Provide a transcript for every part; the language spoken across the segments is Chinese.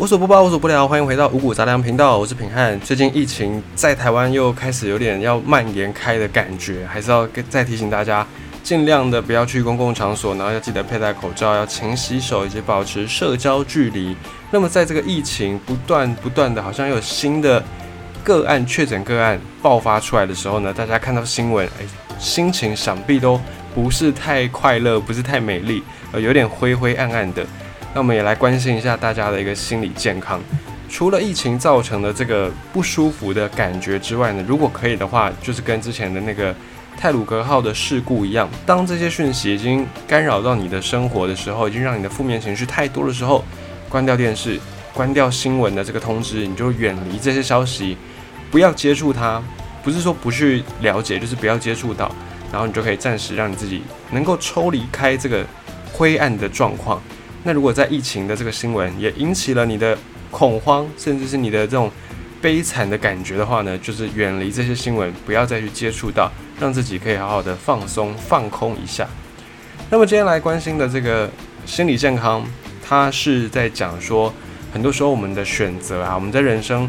无所不报，无所不聊，欢迎回到五谷杂粮频道，我是品汉。最近疫情在台湾又开始有点要蔓延开的感觉，还是要再提醒大家，尽量的不要去公共场所，然后要记得佩戴口罩，要勤洗手，以及保持社交距离。那么在这个疫情不断不断的，好像又有新的个案确诊个案爆发出来的时候呢，大家看到新闻，哎，心情想必都不是太快乐，不是太美丽，呃，有点灰灰暗暗的。那我们也来关心一下大家的一个心理健康。除了疫情造成的这个不舒服的感觉之外呢，如果可以的话，就是跟之前的那个泰鲁格号的事故一样，当这些讯息已经干扰到你的生活的时候，已经让你的负面情绪太多的时候，关掉电视，关掉新闻的这个通知，你就远离这些消息，不要接触它。不是说不去了解，就是不要接触到，然后你就可以暂时让你自己能够抽离开这个灰暗的状况。那如果在疫情的这个新闻也引起了你的恐慌，甚至是你的这种悲惨的感觉的话呢，就是远离这些新闻，不要再去接触到，让自己可以好好的放松放空一下。那么今天来关心的这个心理健康，它是在讲说，很多时候我们的选择啊，我们在人生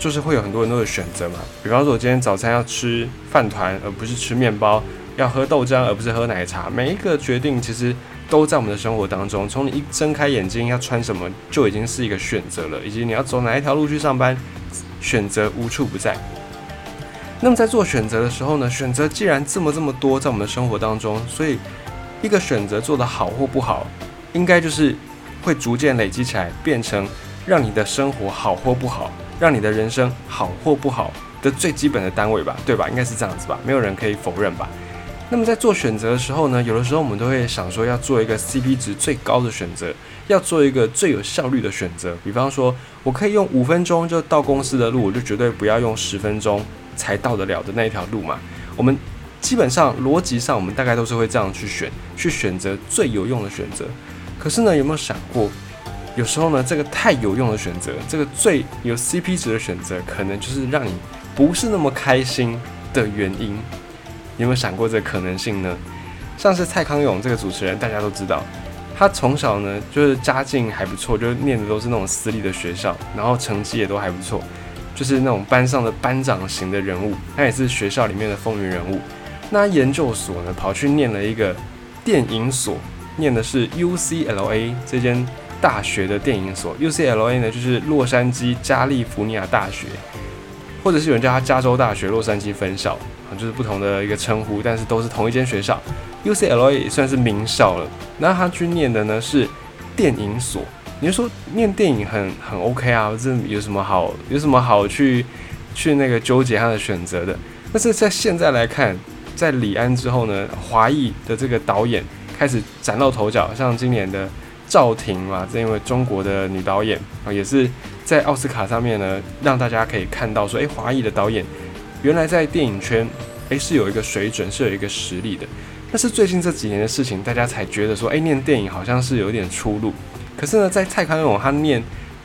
就是会有很多很多的选择嘛。比方说，我今天早餐要吃饭团而不是吃面包，要喝豆浆而不是喝奶茶，每一个决定其实。都在我们的生活当中，从你一睁开眼睛要穿什么就已经是一个选择了，以及你要走哪一条路去上班，选择无处不在。那么在做选择的时候呢，选择既然这么这么多在我们的生活当中，所以一个选择做得好或不好，应该就是会逐渐累积起来，变成让你的生活好或不好，让你的人生好或不好的最基本的单位吧，对吧？应该是这样子吧，没有人可以否认吧。那么在做选择的时候呢，有的时候我们都会想说要做一个 CP 值最高的选择，要做一个最有效率的选择。比方说，我可以用五分钟就到公司的路，我就绝对不要用十分钟才到得了的那一条路嘛。我们基本上逻辑上，我们大概都是会这样去选，去选择最有用的选择。可是呢，有没有想过，有时候呢，这个太有用的选择，这个最有 CP 值的选择，可能就是让你不是那么开心的原因。有没有想过这个可能性呢？像是蔡康永这个主持人，大家都知道，他从小呢就是家境还不错，就念的都是那种私立的学校，然后成绩也都还不错，就是那种班上的班长型的人物，他也是学校里面的风云人物。那研究所呢，跑去念了一个电影所，念的是 UCLA 这间大学的电影所。UCLA 呢，就是洛杉矶加利福尼亚大学，或者是有人叫它加州大学洛杉矶分校。就是不同的一个称呼，但是都是同一间学校，UCLA 也算是名校了。那他去念的呢是电影所，你就说念电影很很 OK 啊，这有什么好有什么好去去那个纠结他的选择的？但是在现在来看，在李安之后呢，华裔的这个导演开始崭露头角，像今年的赵婷嘛，这因为中国的女导演啊，也是在奥斯卡上面呢，让大家可以看到说，诶，华裔的导演。原来在电影圈，诶是有一个水准，是有一个实力的。但是最近这几年的事情，大家才觉得说，诶，念电影好像是有点出路。可是呢，在蔡康永他念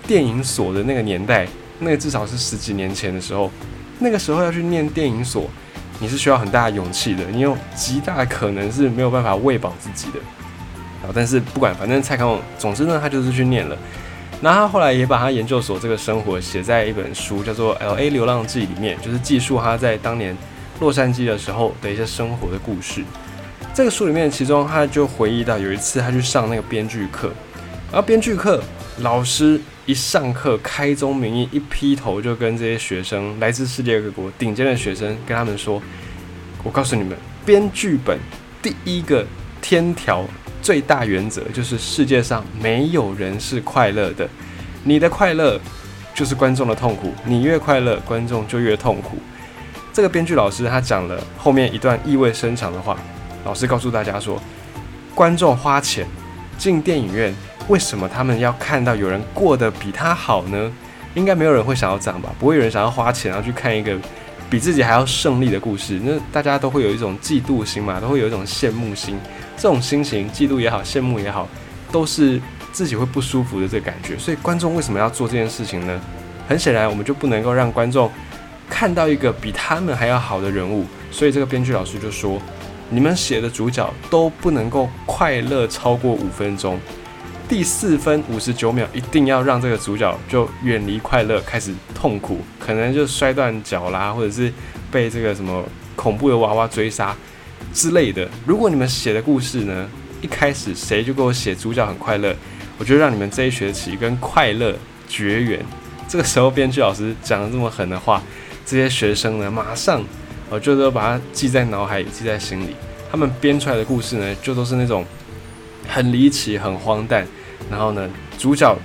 电影所的那个年代，那个至少是十几年前的时候，那个时候要去念电影所，你是需要很大的勇气的，你有极大的可能是没有办法喂饱自己的。然后，但是不管，反正蔡康永，总之呢，他就是去念了。那他后来也把他研究所这个生活写在一本书，叫做《L.A. 流浪记》里面，就是记述他在当年洛杉矶的时候的一些生活的故事。这个书里面，其中他就回忆到有一次他去上那个编剧课，然后编剧课老师一上课开宗明义，一劈头就跟这些学生，来自世界各国顶尖的学生，跟他们说：“我告诉你们，编剧本第一个天条。”最大原则就是世界上没有人是快乐的，你的快乐就是观众的痛苦，你越快乐，观众就越痛苦。这个编剧老师他讲了后面一段意味深长的话，老师告诉大家说，观众花钱进电影院，为什么他们要看到有人过得比他好呢？应该没有人会想要这样吧？不会有人想要花钱然后去看一个比自己还要胜利的故事，那大家都会有一种嫉妒心嘛，都会有一种羡慕心。这种心情，嫉妒也好，羡慕也好，都是自己会不舒服的这个感觉。所以观众为什么要做这件事情呢？很显然，我们就不能够让观众看到一个比他们还要好的人物。所以这个编剧老师就说：“你们写的主角都不能够快乐超过五分钟。第四分五十九秒，一定要让这个主角就远离快乐，开始痛苦，可能就摔断脚啦，或者是被这个什么恐怖的娃娃追杀之类的。如果你们写的故事呢，一开始谁就给我写主角很快乐，我就让你们这一学期跟快乐绝缘。这个时候编剧老师讲了这么狠的话，这些学生呢，马上我就都把它记在脑海里，记在心里。他们编出来的故事呢，就都是那种很离奇、很荒诞。然后呢，主角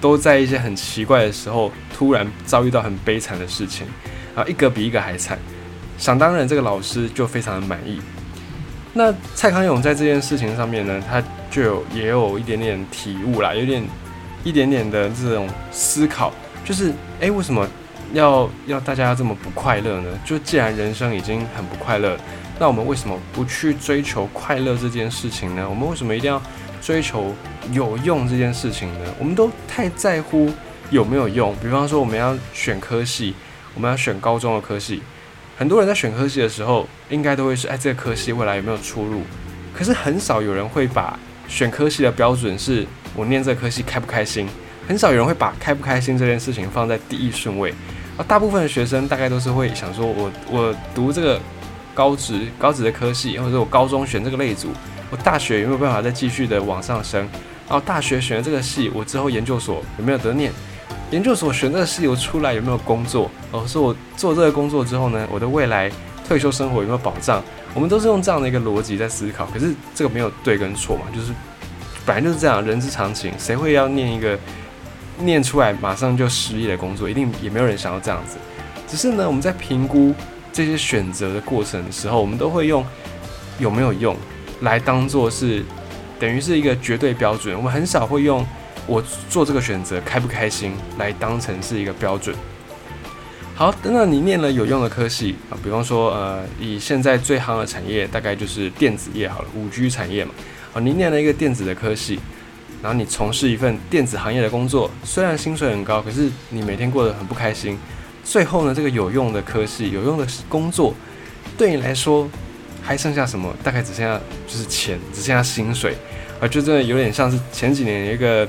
都在一些很奇怪的时候，突然遭遇到很悲惨的事情，然后，一个比一个还惨。想当然，这个老师就非常的满意。那蔡康永在这件事情上面呢，他就有也有一点点体悟啦，有点一点点的这种思考，就是诶，为什么要要大家要这么不快乐呢？就既然人生已经很不快乐，那我们为什么不去追求快乐这件事情呢？我们为什么一定要？追求有用这件事情呢，我们都太在乎有没有用。比方说，我们要选科系，我们要选高中的科系，很多人在选科系的时候，应该都会是：哎，这个科系未来有没有出路？可是很少有人会把选科系的标准是我念这个科系开不开心。很少有人会把开不开心这件事情放在第一顺位。而大部分的学生大概都是会想说：我我读这个高职高职的科系，或者我高中选这个类组。我大学有没有办法再继续的往上升？然后大学选了这个系，我之后研究所有没有得念？研究所选这个系，我出来有没有工作？哦，说我做这个工作之后呢，我的未来退休生活有没有保障？我们都是用这样的一个逻辑在思考。可是这个没有对跟错嘛，就是本来就是这样，人之常情。谁会要念一个念出来马上就失业的工作？一定也没有人想要这样子。只是呢，我们在评估这些选择的过程的时候，我们都会用有没有用？来当做是等于是一个绝对标准，我们很少会用我做这个选择开不开心来当成是一个标准。好，等等你念了有用的科系啊，比方说呃，以现在最夯的产业大概就是电子业好了，五 G 产业嘛。啊，你念了一个电子的科系，然后你从事一份电子行业的工作，虽然薪水很高，可是你每天过得很不开心。最后呢，这个有用的科系、有用的工作，对你来说。还剩下什么？大概只剩下就是钱，只剩下薪水，啊，就真的有点像是前几年一个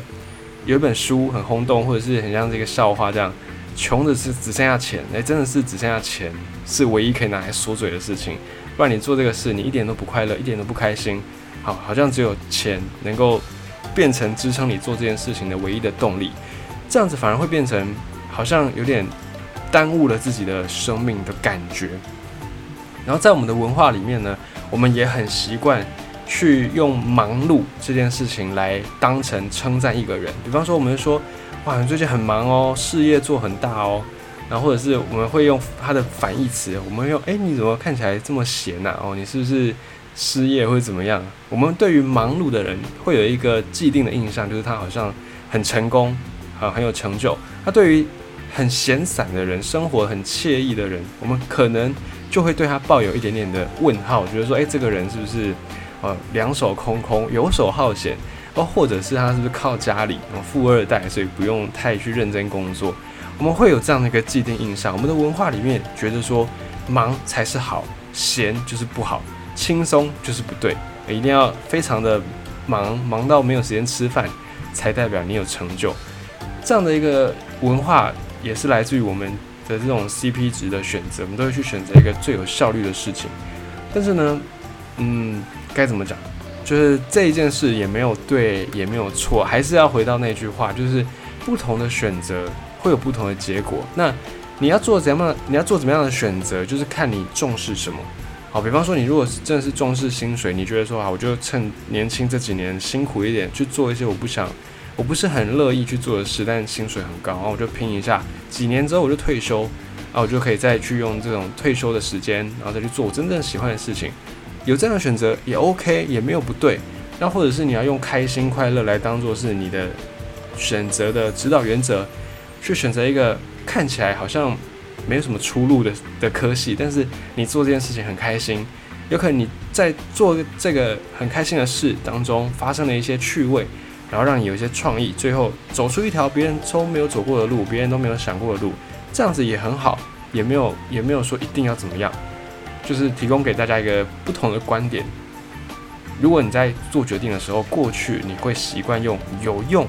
有一本书很轰动，或者是很像这个笑话这样，穷的是只剩下钱，哎，真的是只剩下钱是唯一可以拿来说嘴的事情，不然你做这个事你一点都不快乐，一点都不开心，好，好像只有钱能够变成支撑你做这件事情的唯一的动力，这样子反而会变成好像有点耽误了自己的生命的感觉。然后在我们的文化里面呢，我们也很习惯去用忙碌这件事情来当成称赞一个人。比方说，我们说，哇，你最近很忙哦，事业做很大哦。然后或者是我们会用它的反义词，我们用，哎，你怎么看起来这么闲呐？哦，你是不是失业或者怎么样？我们对于忙碌的人会有一个既定的印象，就是他好像很成功，啊，很有成就。他对于很闲散的人，生活很惬意的人，我们可能。就会对他抱有一点点的问号，觉得说，哎，这个人是不是，呃，两手空空、游手好闲，哦，或者是他是不是靠家里，富二代，所以不用太去认真工作？我们会有这样的一个既定印象。我们的文化里面觉得说，忙才是好，闲就是不好，轻松就是不对，一定要非常的忙，忙到没有时间吃饭，才代表你有成就。这样的一个文化也是来自于我们。的这种 CP 值的选择，我们都会去选择一个最有效率的事情。但是呢，嗯，该怎么讲？就是这一件事也没有对，也没有错，还是要回到那句话，就是不同的选择会有不同的结果。那你要做怎样？你要做怎么样的选择？就是看你重视什么。好，比方说，你如果是真的是重视薪水，你觉得说啊，我就趁年轻这几年辛苦一点，去做一些我不想。我不是很乐意去做的事，但薪水很高，然后我就拼一下，几年之后我就退休，然后我就可以再去用这种退休的时间，然后再去做我真正喜欢的事情。有这样的选择也 OK，也没有不对。那或者是你要用开心快乐来当做是你的选择的指导原则，去选择一个看起来好像没有什么出路的的科系，但是你做这件事情很开心，有可能你在做这个很开心的事当中发生了一些趣味。然后让你有一些创意，最后走出一条别人都没有走过的路，别人都没有想过的路，这样子也很好，也没有也没有说一定要怎么样，就是提供给大家一个不同的观点。如果你在做决定的时候，过去你会习惯用有用，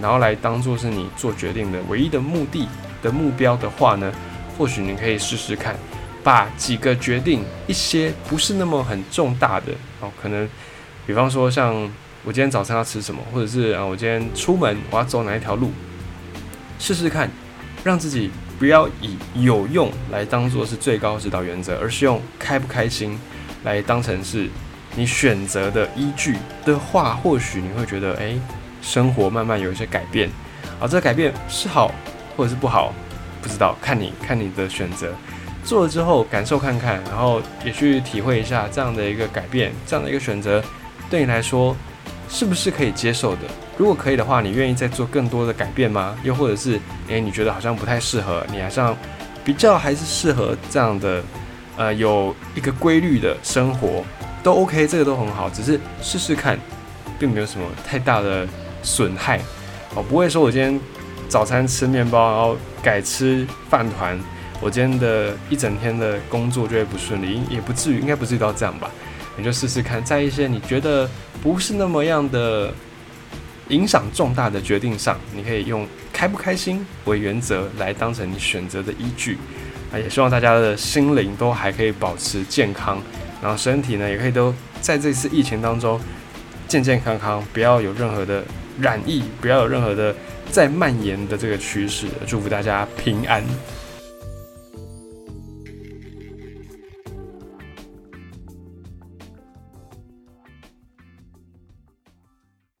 然后来当做是你做决定的唯一的目的的目标的话呢，或许你可以试试看，把几个决定，一些不是那么很重大的哦，可能，比方说像我今天早餐要吃什么，或者是啊我今天出门我要走哪一条路，试试看，让自己不要以有用来当做是最高指导原则，而是用开不开心来当成是。你选择的依据的话，或许你会觉得，哎，生活慢慢有一些改变，啊，这个改变是好或者是不好，不知道，看你看你的选择，做了之后感受看看，然后也去体会一下这样的一个改变，这样的一个选择，对你来说是不是可以接受的？如果可以的话，你愿意再做更多的改变吗？又或者是，诶，你觉得好像不太适合，你好像比较还是适合这样的，呃，有一个规律的生活。都 OK，这个都很好，只是试试看，并没有什么太大的损害哦。不会说我今天早餐吃面包，然后改吃饭团，我今天的一整天的工作就会不顺利，也不至于，应该不至于到这样吧？你就试试看，在一些你觉得不是那么样的影响重大的决定上，你可以用开不开心为原则来当成你选择的依据啊。也希望大家的心灵都还可以保持健康。然后身体呢，也可以都在这次疫情当中健健康康，不要有任何的染疫，不要有任何的再蔓延的这个趋势。祝福大家平安。